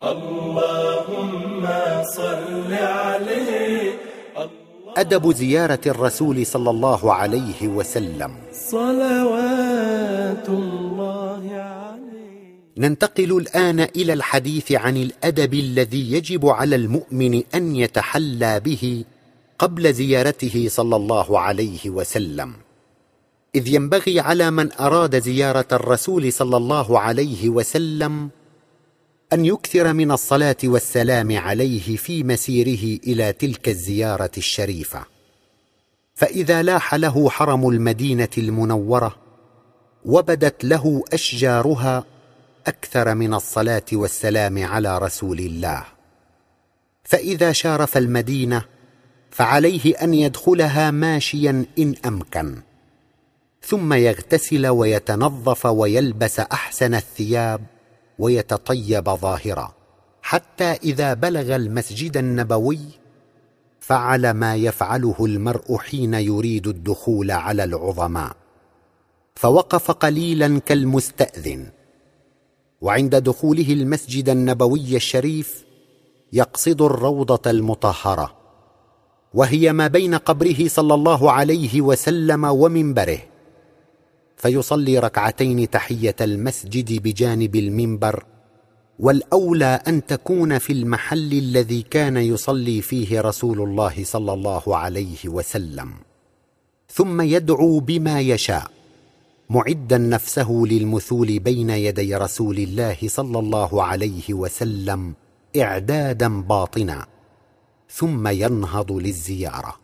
اللهم صل عليه. أدب زيارة الرسول صلى الله عليه وسلم. صلوات الله عليه. ننتقل الآن إلى الحديث عن الأدب الذي يجب على المؤمن أن يتحلى به قبل زيارته صلى الله عليه وسلم. إذ ينبغي على من أراد زيارة الرسول صلى الله عليه وسلم أن يكثر من الصلاة والسلام عليه في مسيره إلى تلك الزيارة الشريفة. فإذا لاح له حرم المدينة المنورة وبدت له أشجارها أكثر من الصلاة والسلام على رسول الله. فإذا شارف المدينة فعليه أن يدخلها ماشيا إن أمكن. ثم يغتسل ويتنظف ويلبس أحسن الثياب ويتطيب ظاهرا. حتى إذا بلغ المسجد النبوي فعل ما يفعله المرء حين يريد الدخول على العظماء. فوقف قليلا كالمستأذن. وعند دخوله المسجد النبوي الشريف يقصد الروضة المطهرة. وهي ما بين قبره صلى الله عليه وسلم ومنبره. فيصلي ركعتين تحية المسجد بجانب المنبر والأولى أن تكون في المحل الذي كان يصلي فيه رسول الله صلى الله عليه وسلم. ثم يدعو بما يشاء معدا نفسه للمثول بين يدي رسول الله صلى الله عليه وسلم إعدادا باطنا ثم ينهض للزيارة.